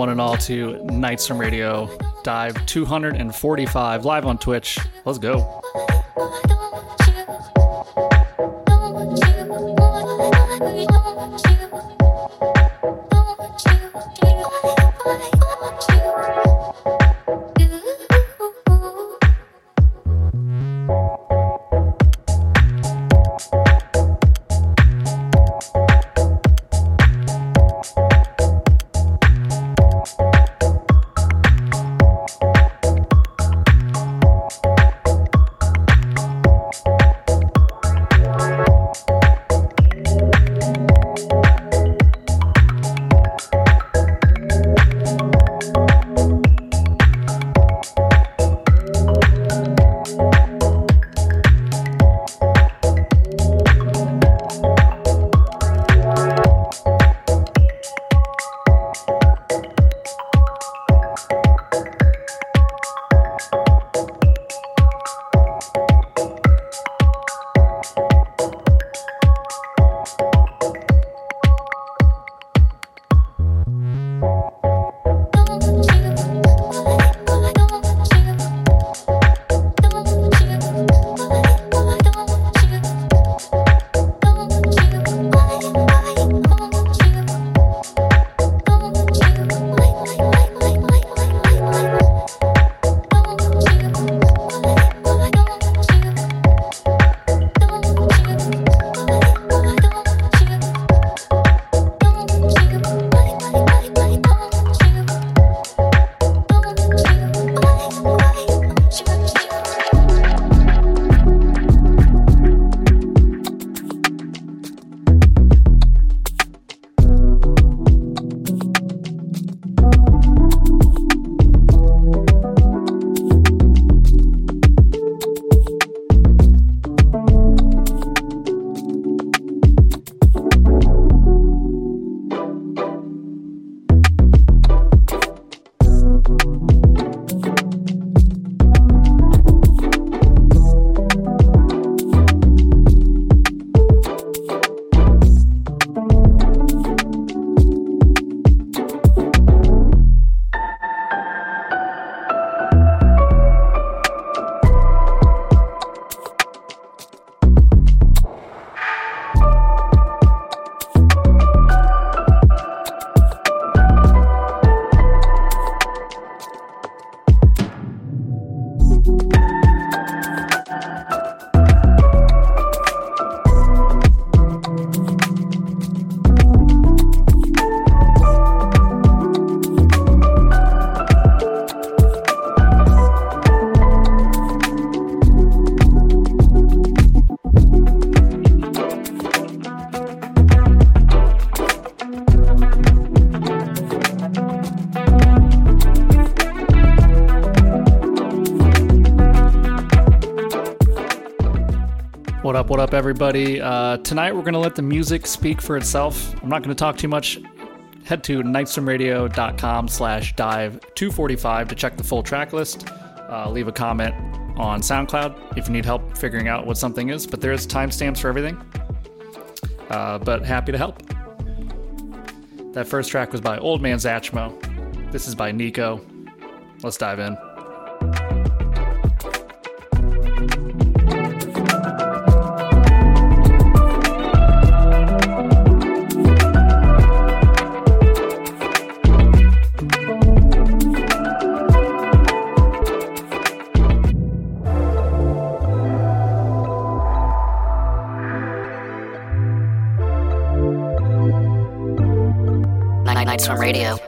One and all, to Nightstrom Radio Dive 245 live on Twitch. Let's go. Everybody. Uh, tonight we're going to let the music speak for itself. I'm not going to talk too much. Head to nightstromradio.com slash dive 245 to check the full track list. Uh, leave a comment on SoundCloud if you need help figuring out what something is, but there's timestamps for everything. Uh, but happy to help. That first track was by Old Man Zachmo. This is by Nico. Let's dive in. Radio.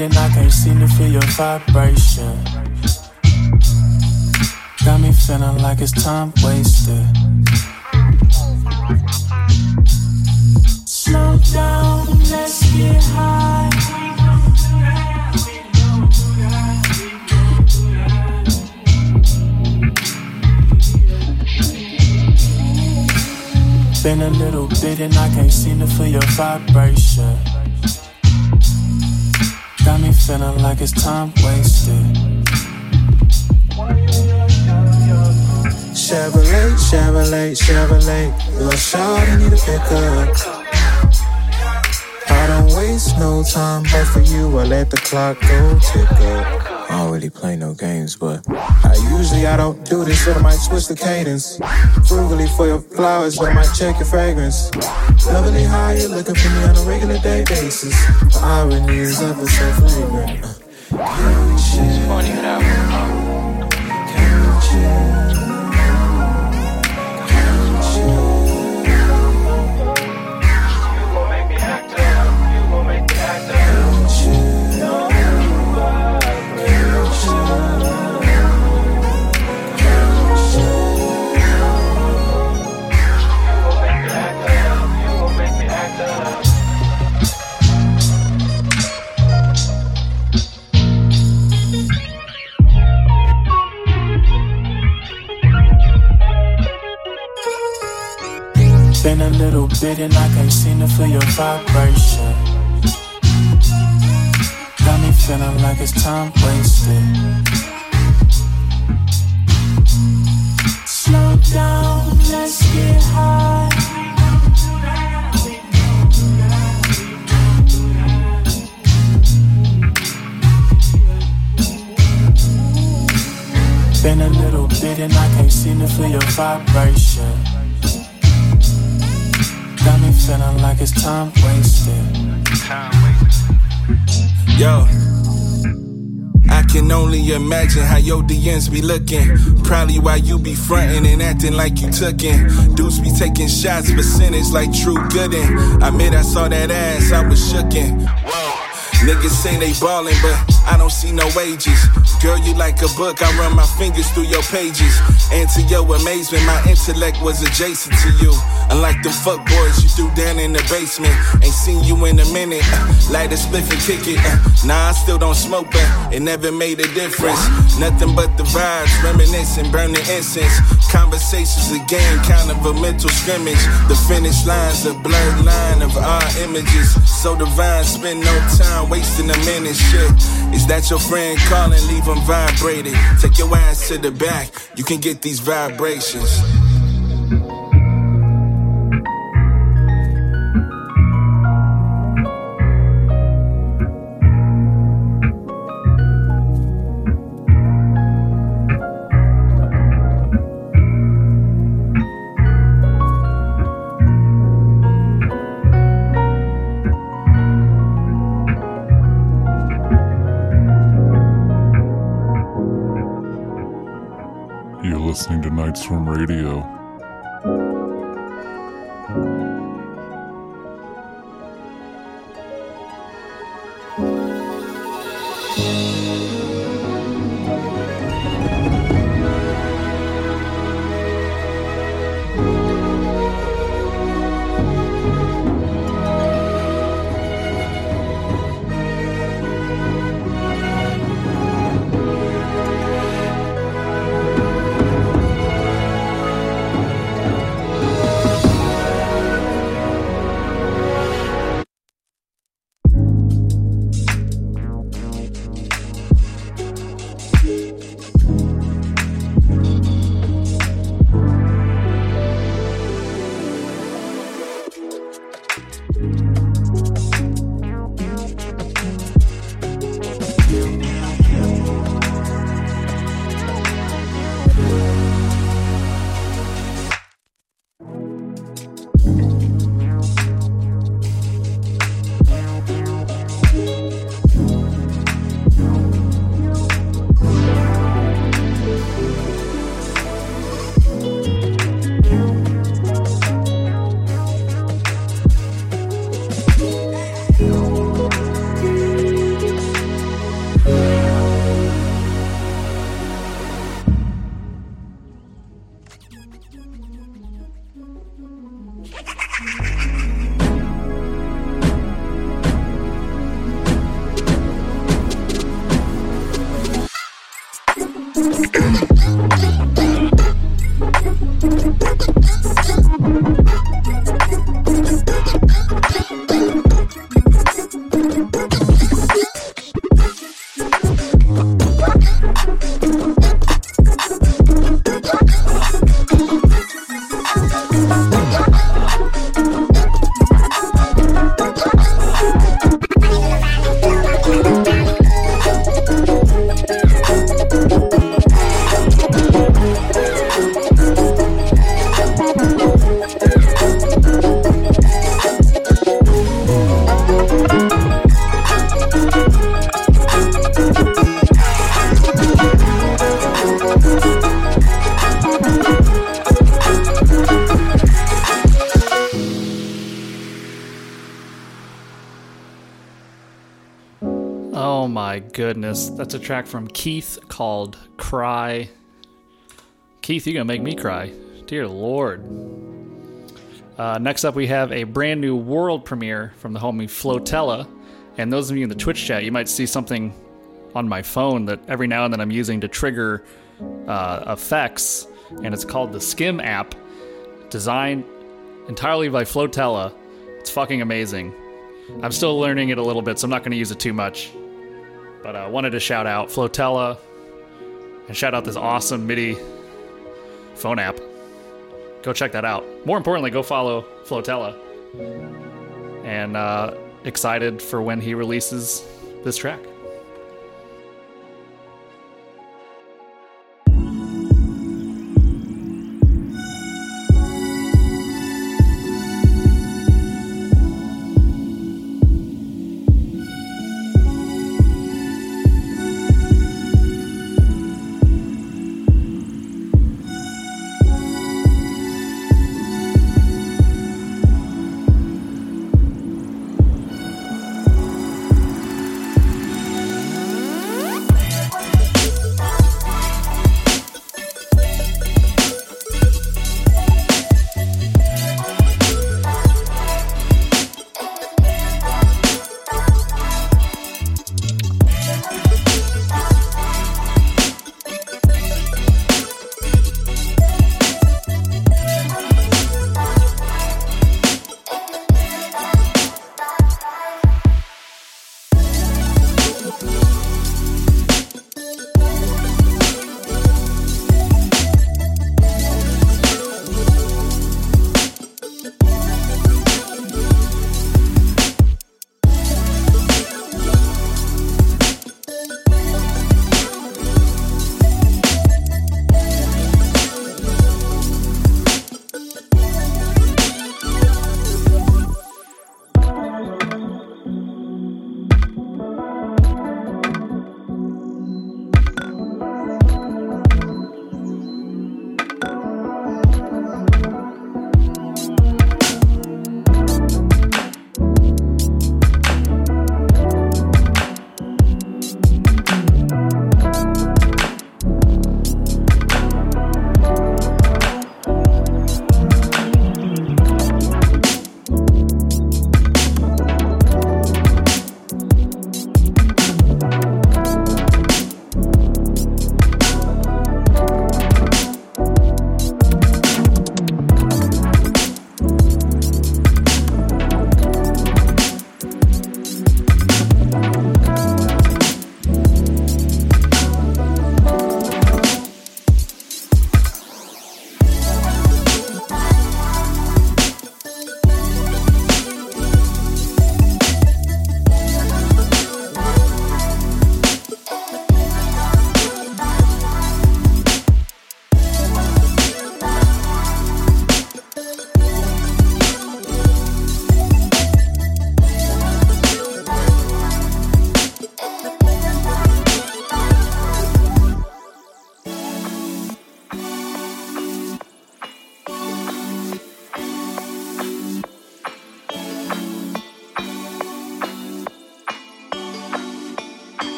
And I can't seem to feel your vibration. Got me feeling like it's time wasted. Slow down, let's get high. Been a little bit and I can't seem to feel your vibration feeling like it's time wasted. Chevrolet, Chevrolet, Chevrolet, little shot need a pickup. I don't waste no time, but for you I let the clock go tick up. I don't really play no games, but I usually I don't do this, but I might switch the cadence. Frugally for your flowers, but I might check your fragrance. Lovely how you're looking for me on a regular day basis. The ever so flagrant. Can and I can't seem to feel your vibration. Got me feeling like it's time wasted. Slow down, let's get high. Been a little bit and I can't seem to feel your vibration. Got me feeling like it's time wasted. Yo. I can only imagine how your DMs be looking. Probably why you be frontin' and acting like you tookin'. Dudes be taking shots, percentage like Drew Gooden. I admit I saw that ass, I was shookin'. Whoa. Niggas say they ballin', but I don't see no wages. Girl, you like a book, I run my fingers through your pages. And to your amazement, my intellect was adjacent to you. Unlike the fuck boys you threw down in the basement. Ain't seen you in a minute. Uh, light a spliff and kick it. Uh, nah, I still don't smoke, but it never made a difference. Nothing but the vibes, reminiscing, burning incense. Conversations, a game, kind of a mental scrimmage. The finish line's a blurred line of our images. So divine, spend no time wasting a minute. Shit, is that your friend calling? Leave him vibrated. Take your ass to the back, you can get these vibrations. Nightstorm Radio. Goodness. That's a track from Keith called Cry. Keith, you're going to make me cry. Dear Lord. Uh, next up, we have a brand new world premiere from the homie Flotella. And those of you in the Twitch chat, you might see something on my phone that every now and then I'm using to trigger uh, effects. And it's called the Skim app, designed entirely by Flotella. It's fucking amazing. I'm still learning it a little bit, so I'm not going to use it too much. But I uh, wanted to shout out Flotella and shout out this awesome MIDI phone app. Go check that out. More importantly, go follow Flotella. And uh, excited for when he releases this track.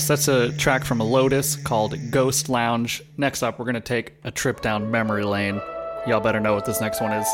Yes, that's a track from a Lotus called Ghost Lounge. Next up, we're going to take a trip down memory lane. Y'all better know what this next one is.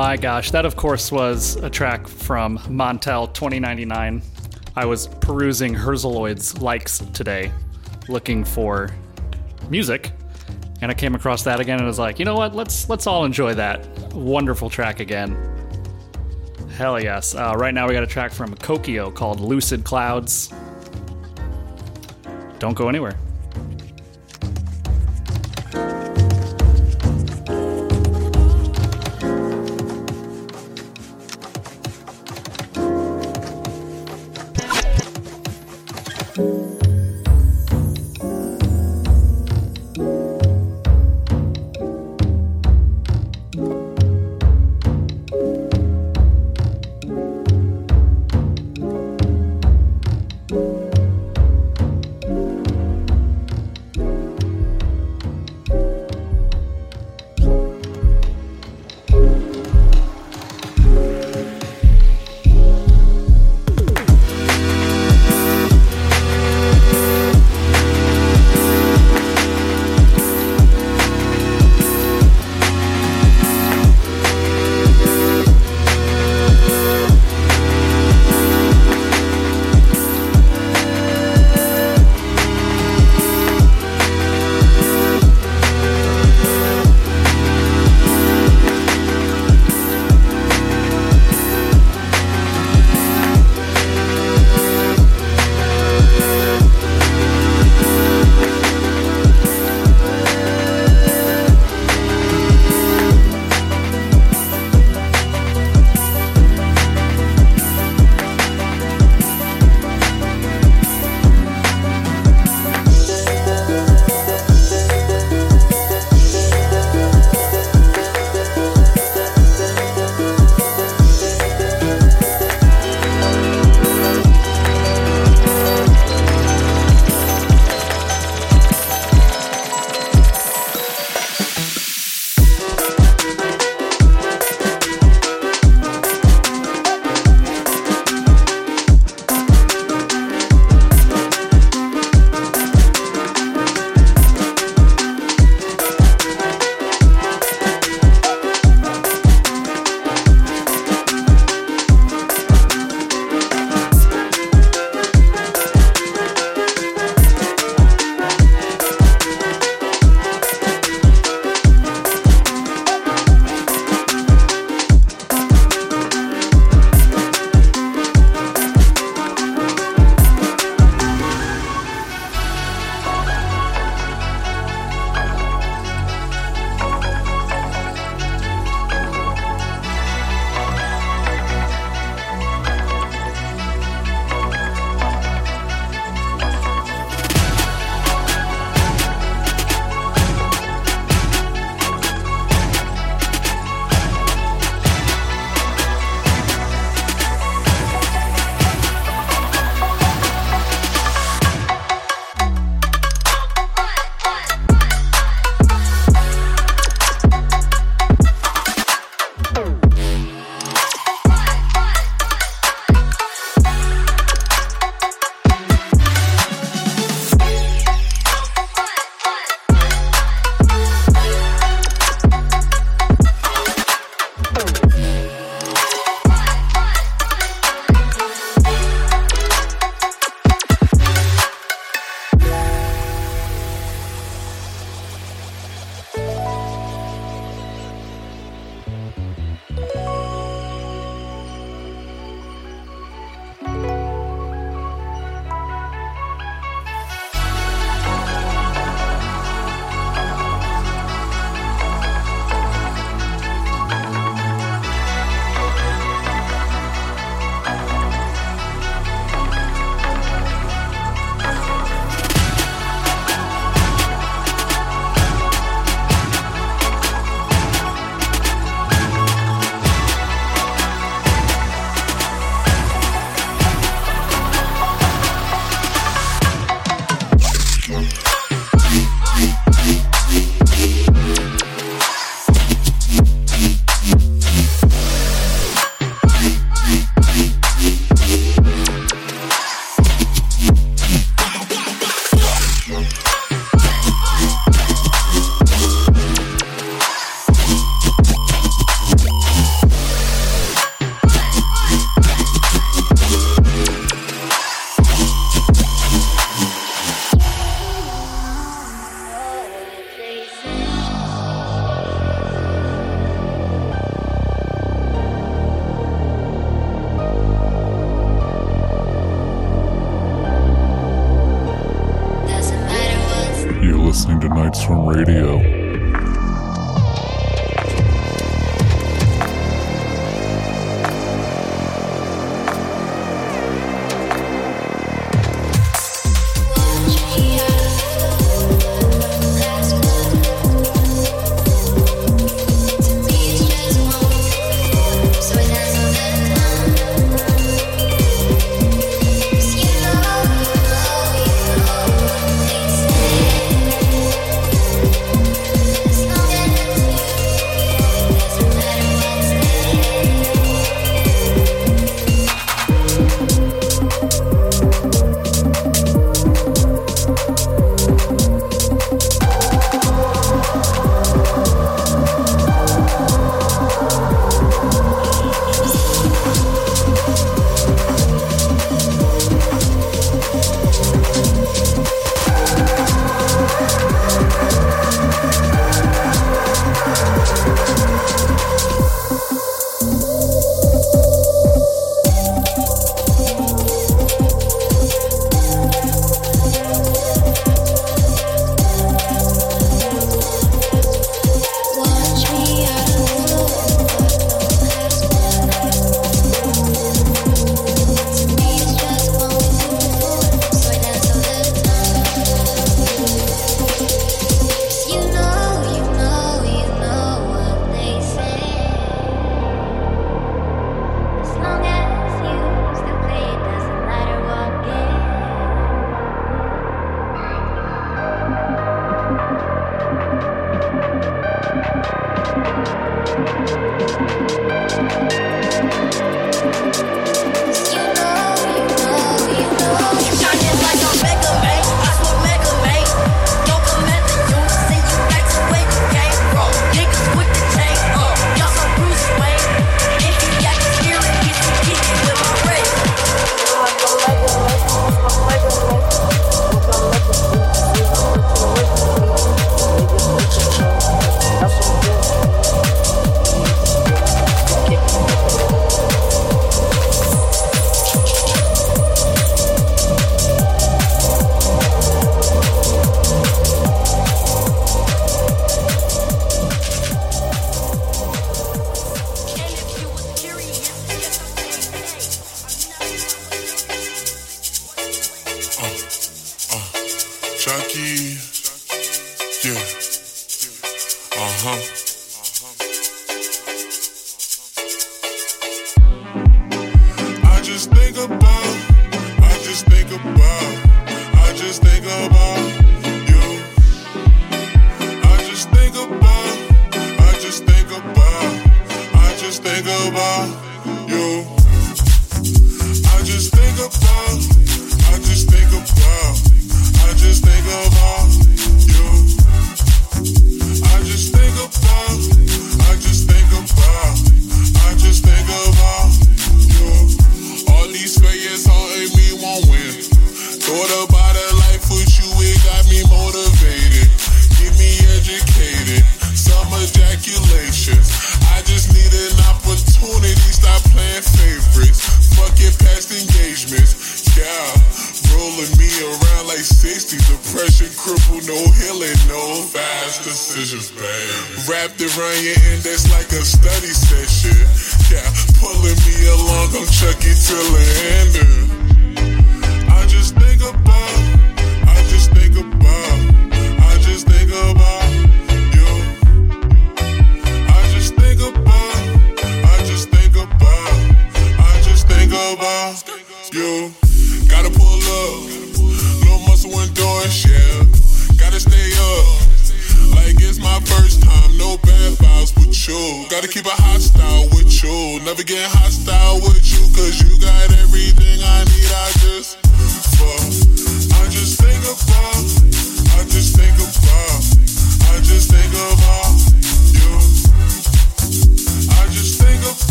My gosh, that of course was a track from Montel 2099. I was perusing Herzeloid's likes today, looking for music, and I came across that again and was like, you know what? Let's let's all enjoy that wonderful track again. Hell yes! Uh, right now we got a track from Kokio called "Lucid Clouds." Don't go anywhere.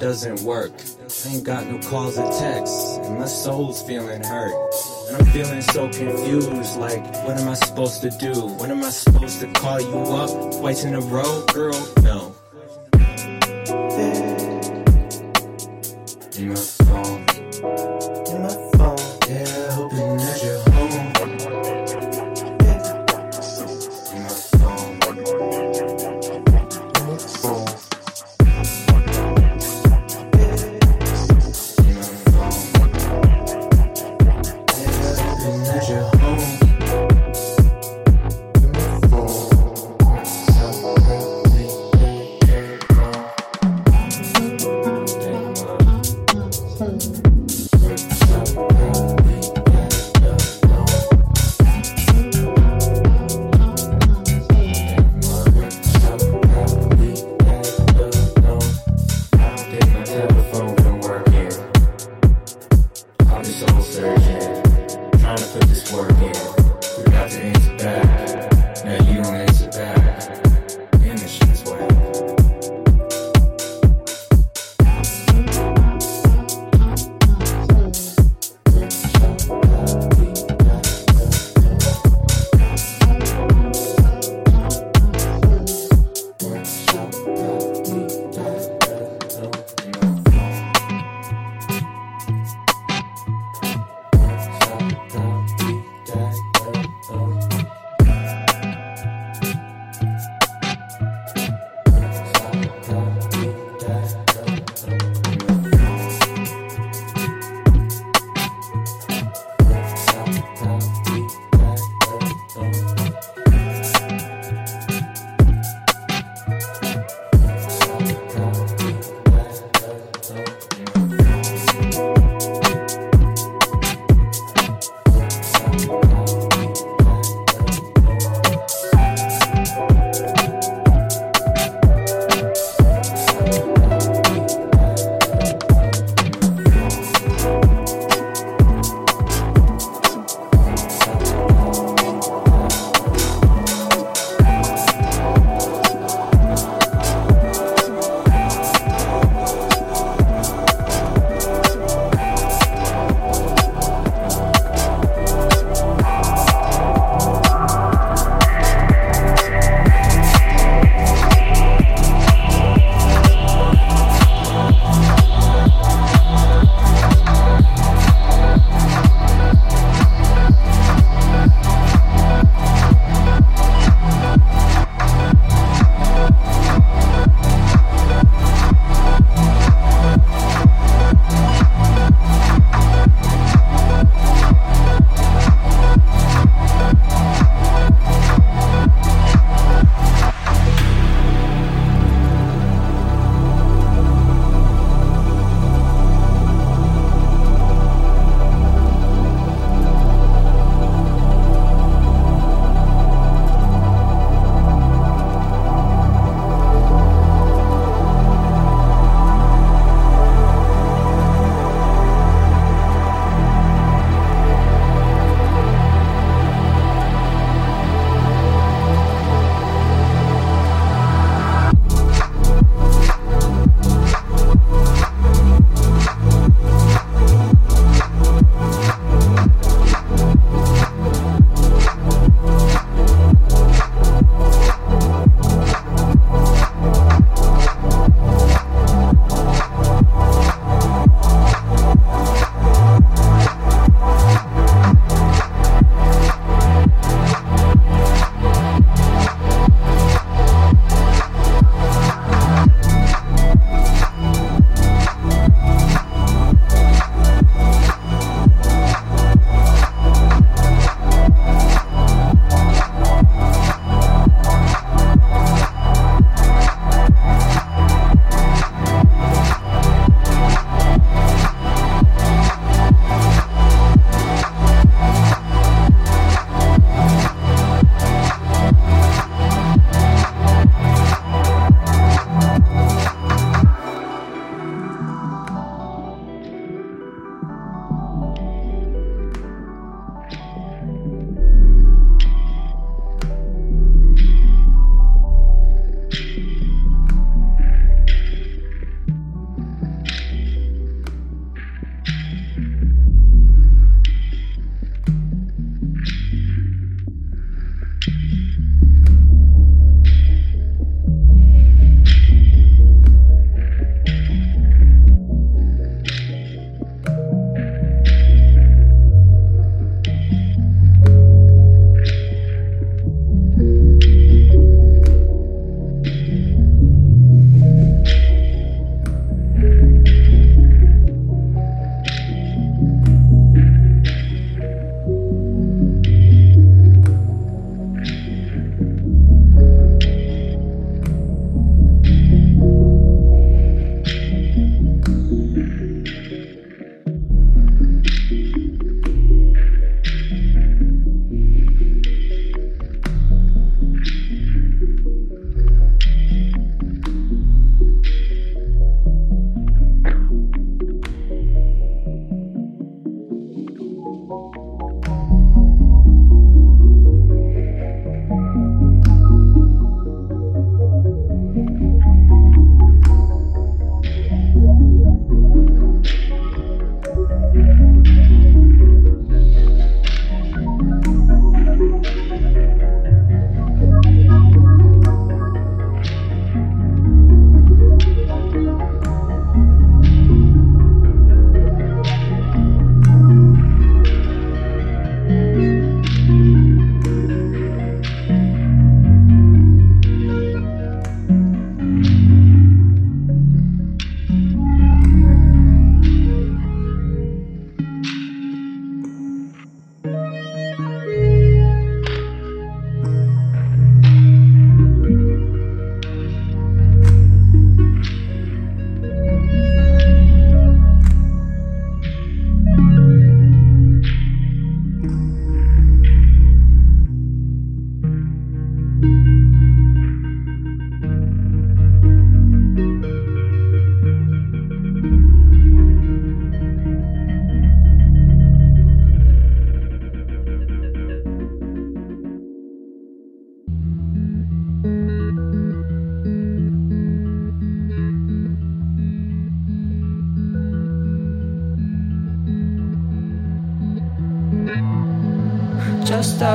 Doesn't work. I ain't got no calls or texts, and my soul's feeling hurt. And I'm feeling so confused, like, what am I supposed to do? When am I supposed to call you up twice in a row, girl? No.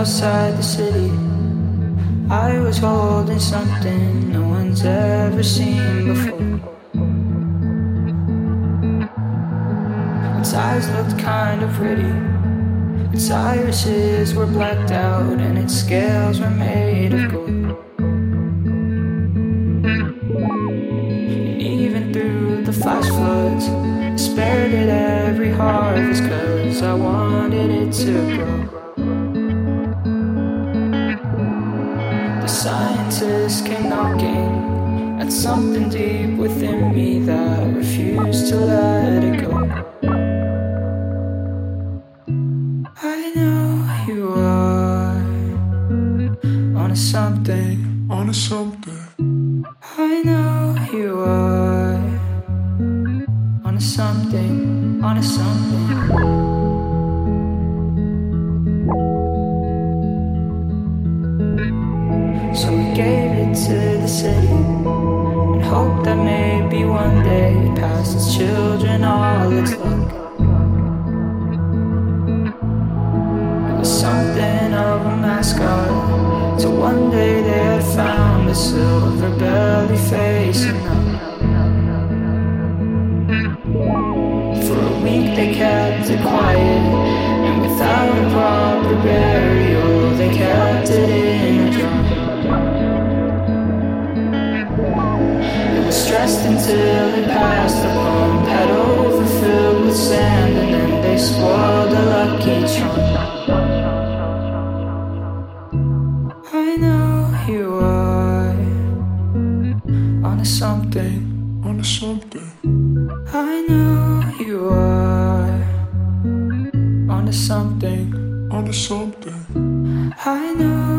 Outside the city. I was holding something no one's ever seen before. Its eyes looked kind of pretty. Its irises were blacked out and its scales were made of gold. And even through the flash floods, I spared it every harvest cause I wanted it to grow. Something deep within me that refused to let I know you are. On a something, on a something. I know you are. On a something, on a something. I know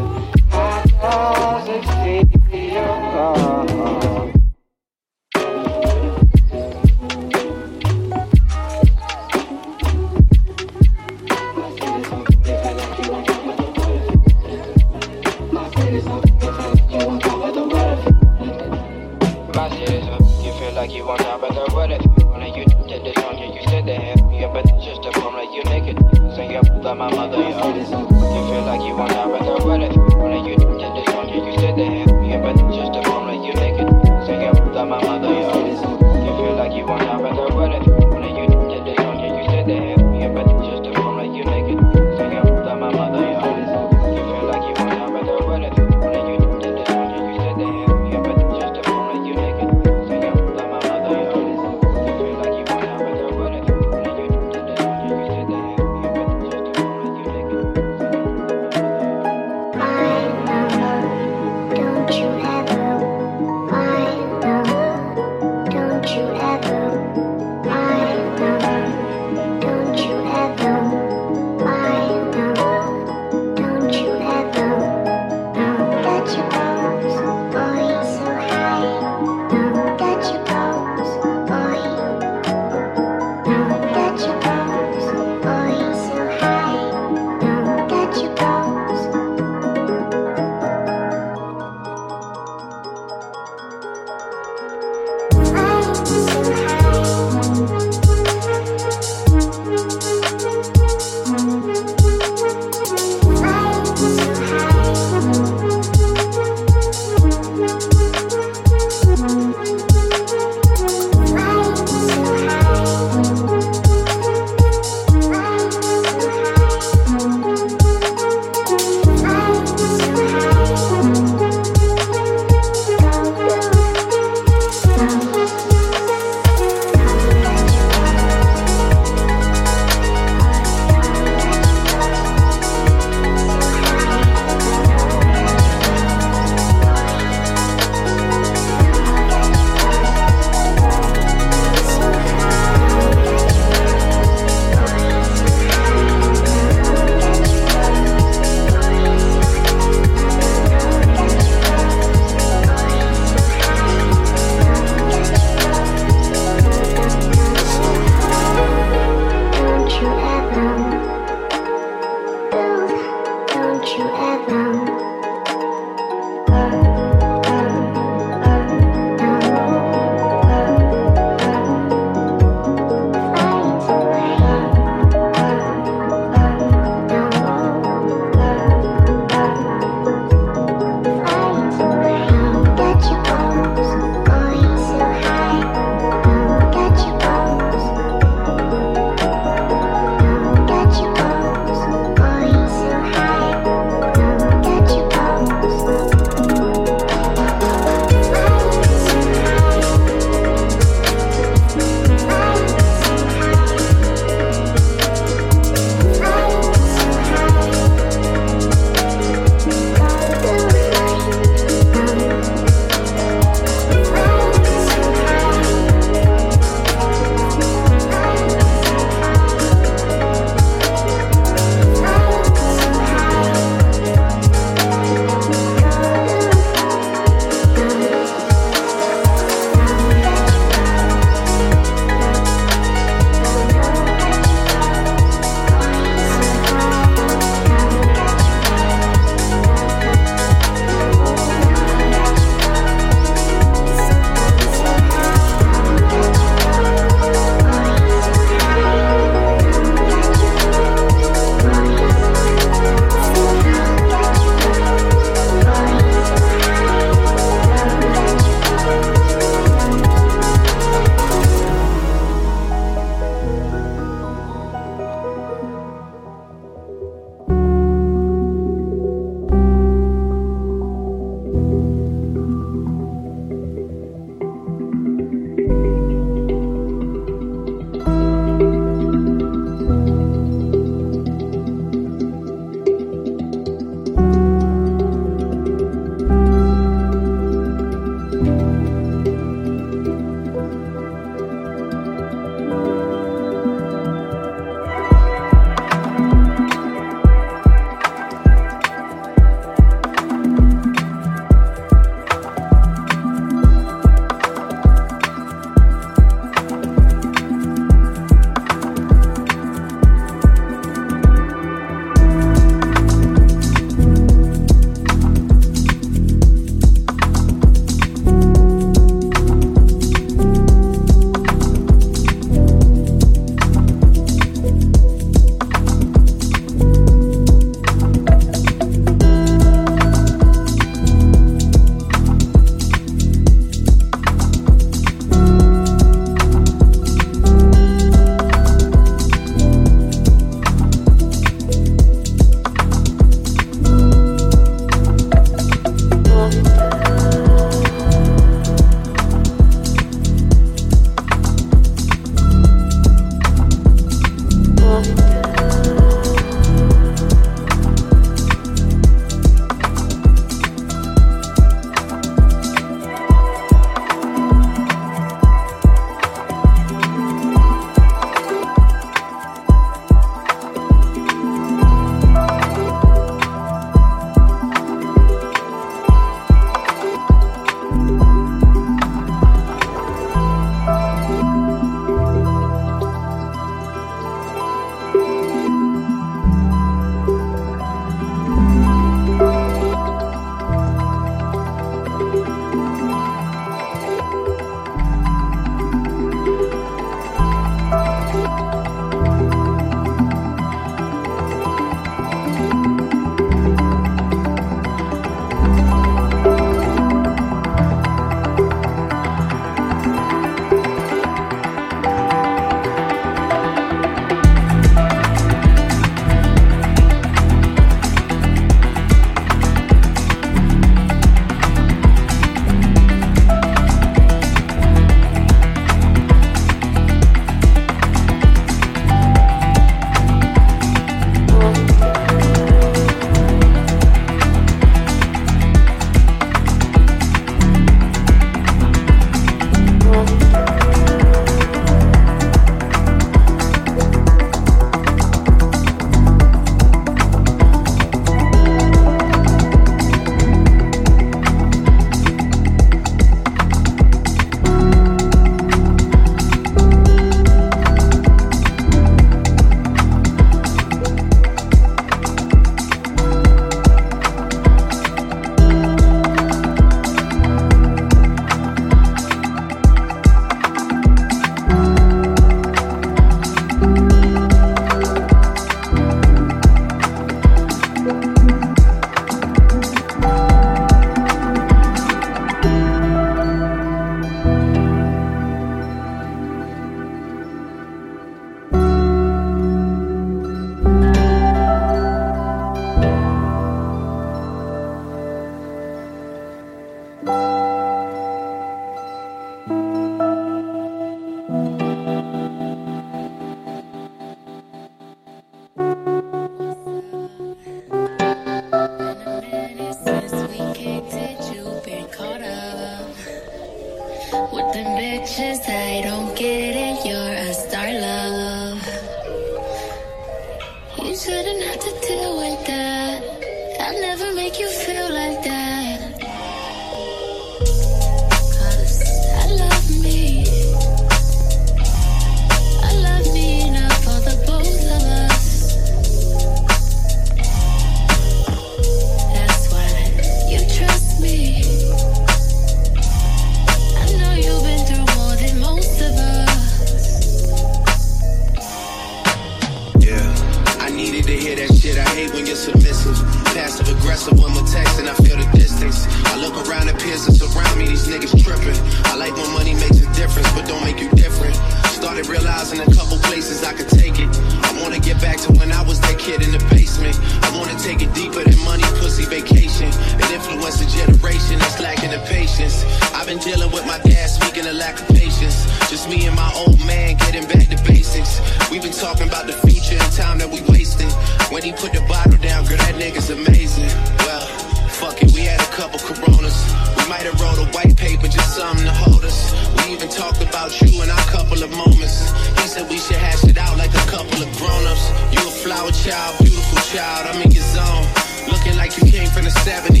70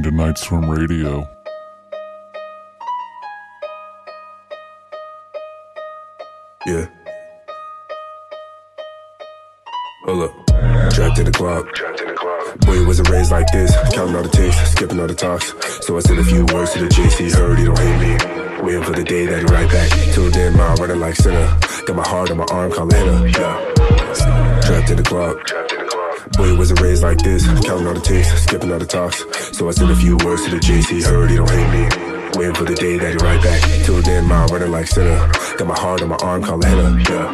Night Swim Radio. Yeah. Hold up. Trapped in the club. Boy, wasn't raised like this. Counting all the ticks, skipping all the talks. So I said a few words to the JC. Heard he don't hate me. Waiting for the day that he right back. Till then, my running like sinner. Got my heart on my arm, call it hitter. Yeah. Trapped in the club. Boy, wasn't raised like this. Counting all the ticks, skipping all the talks. So I said a few words to the JC. Heard he don't hate me. Waiting for the day that he right back. Till then, my running like sinner. Got my heart on my arm, call hitter. Yeah.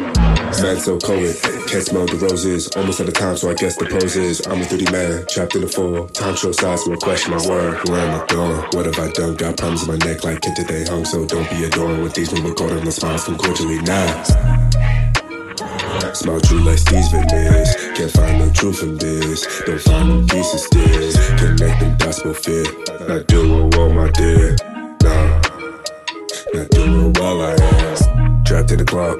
Man so cold, can't smell the roses. Almost out of time, so I guess the pose is I'm a 30 man, trapped in a full time show size, so I question my word. Where am I going? What have I done? Got problems in my neck like Kenta they hung, so don't be adoring with these new the smiles come cordially now. Smile true like Steve's Venice. Can't find no truth in this. Don't find no pieces this. Connect them dots will fit. Not doing well, my dear. Nah. Not doing well, I am. Trapped in the club.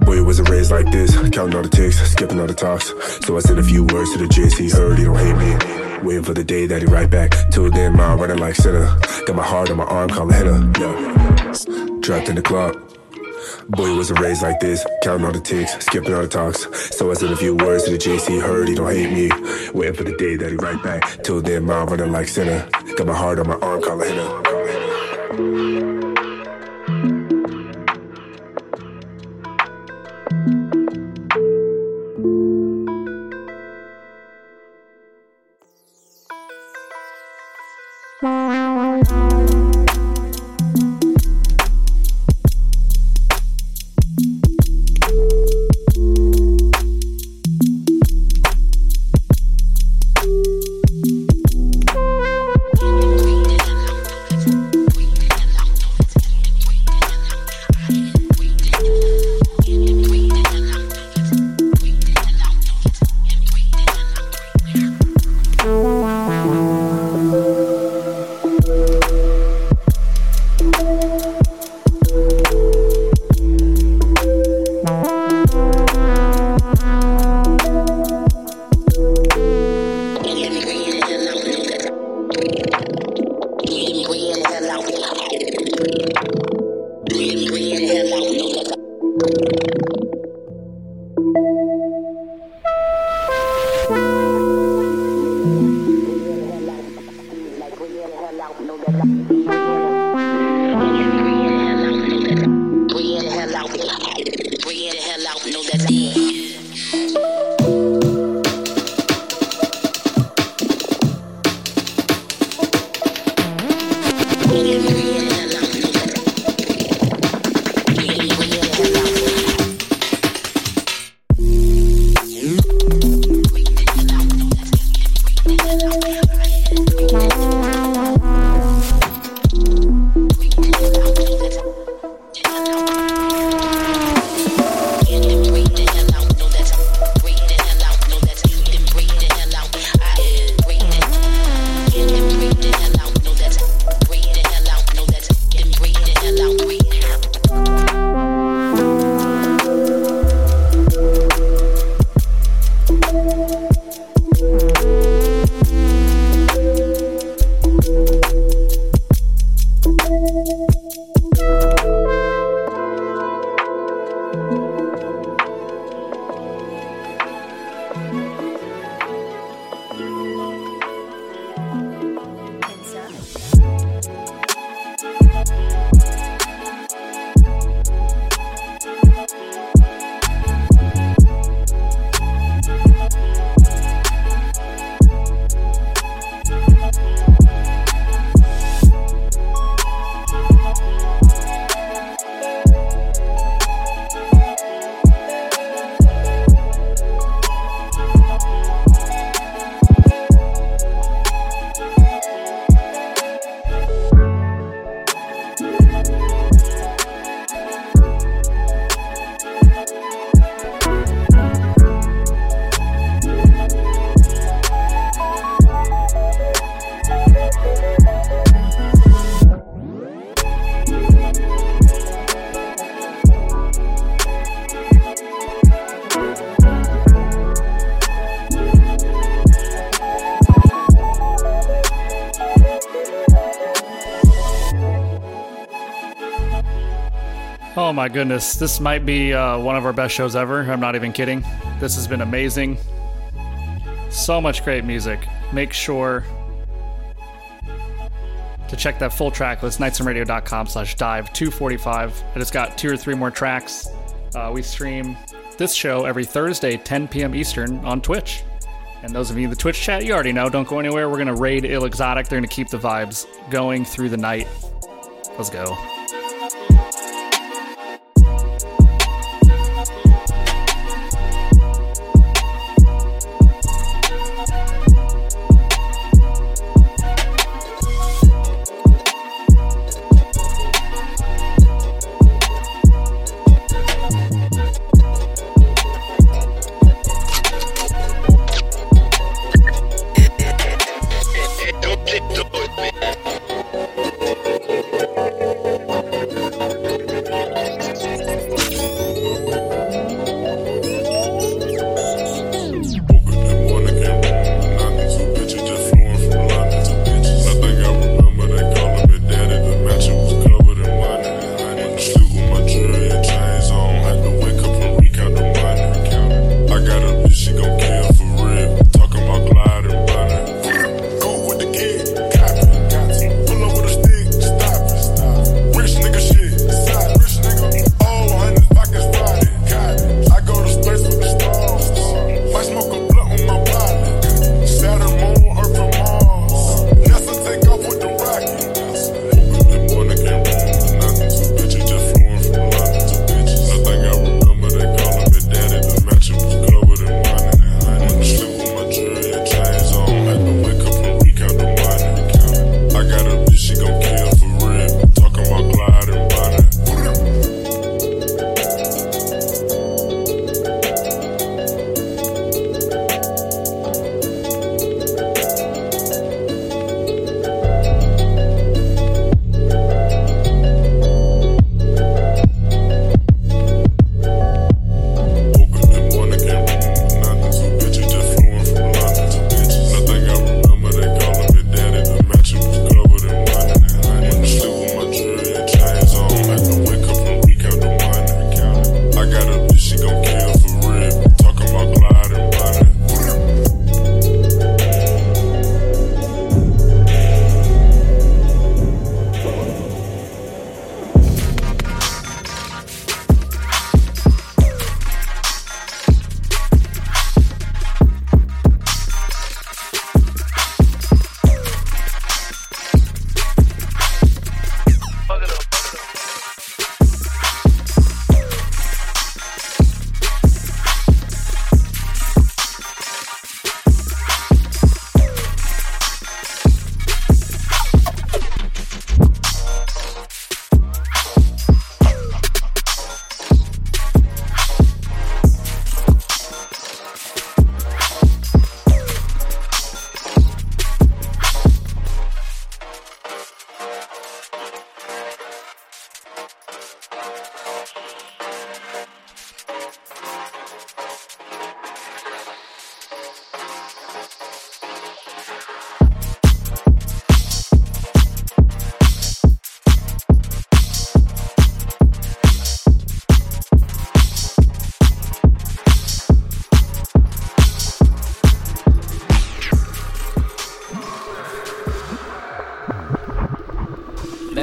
Boy, it wasn't raised like this. Counting all the ticks, skipping all the talks. So I said a few words to the JC. Heard he don't hate me. Waiting for the day that he right back. Till then, mom running like sinner. Got my heart on my arm, call a hitter. Yeah. Trapped in the club. Boy, was raised like this, counting all the ticks, skipping all the talks. So I said a few words to the JC, heard he don't hate me. Waiting for the day that he right back. Till then, mom running like sinner. Got my heart on my arm, calling Hannah. Thank my goodness. This might be uh, one of our best shows ever. I'm not even kidding. This has been amazing. So much great music. Make sure to check that full track list, nightswimradio.com slash dive 245. I just got two or three more tracks. Uh, we stream this show every Thursday, 10 p.m. Eastern on Twitch. And those of you in the Twitch chat, you already know, don't go anywhere. We're going to raid Ill Exotic. They're going to keep the vibes going through the night. Let's go.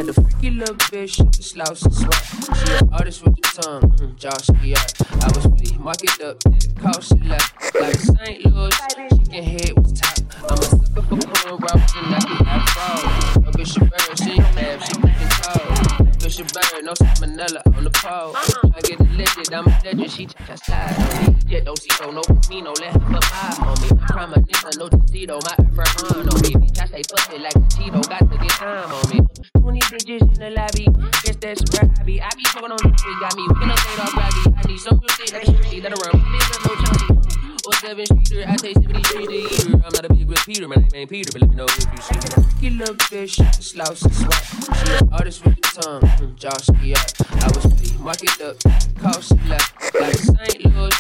Little bitch, she slouch and sweat. She an artist with the tongue, mm, Josh, yeah. I was flea, market up, cost she left. Like St. Louis, she can hit with top. I'm a sucker for pulling rocks and I can have fall. A bitch, she burn, she ain't laugh, she can call. Bitch, she burn, no salmonella on the pole. I get elected, I'm a legend, she touch her side. Yeah, don't see so no me, no let her put my on me. I promise nigga, no Tito, my effort on me. I stay fucking like a Tito, got to get time on me. 20 bitches in the lobby. Guess that's where I be. I be smoking on this shit, got me waking up late off groggy. I need some real shit that shit that around. Nigga, no chunky. Or seven streeter, I take 70 street to eater. I'm not a big repeater, my name ain't Peter, but let me know if you see. You little bitch, slouch swat. She an artist with the tongue, mm, Josh, yeah. I was flea, mark it up, cost she left. Like St. Louis,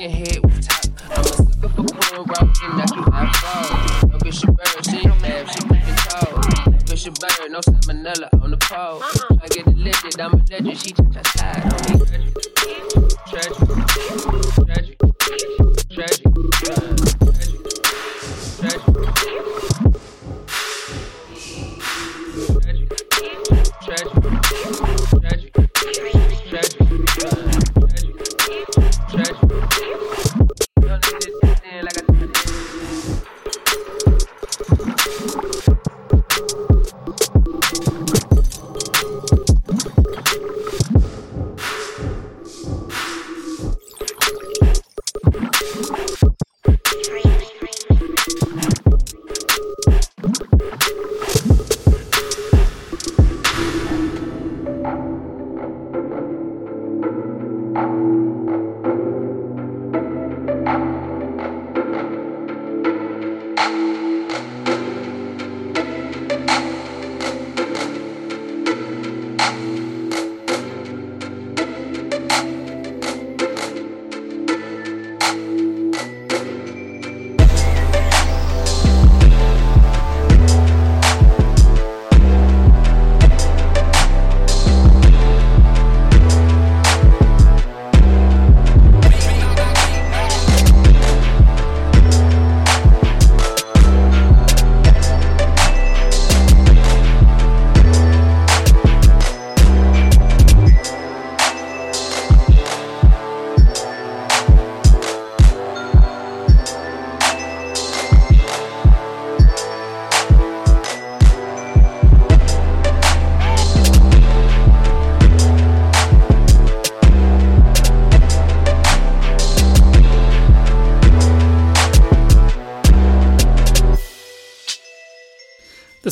chicken head with top. I'm a sucker for pulling rock and I can have fall. No bitch, she bird, no salmonella on the pole. Uh-uh. I get it lifted, I'm a legend. She touch her side on me. Tragic, tragic, tragic, tragic,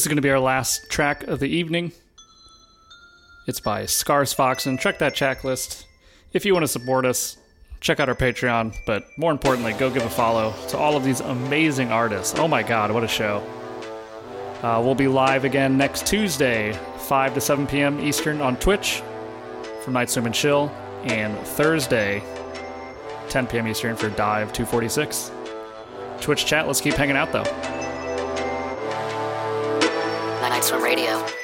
is going to be our last track of the evening. It's by Scars Fox, and Check that checklist. If you want to support us, check out our Patreon. But more importantly, go give a follow to all of these amazing artists. Oh my God, what a show! Uh, we'll be live again next Tuesday, 5 to 7 p.m. Eastern on Twitch for Night Swim and Chill, and Thursday, 10 p.m. Eastern for Dive 246. Twitch chat, let's keep hanging out though. Night Swim Radio.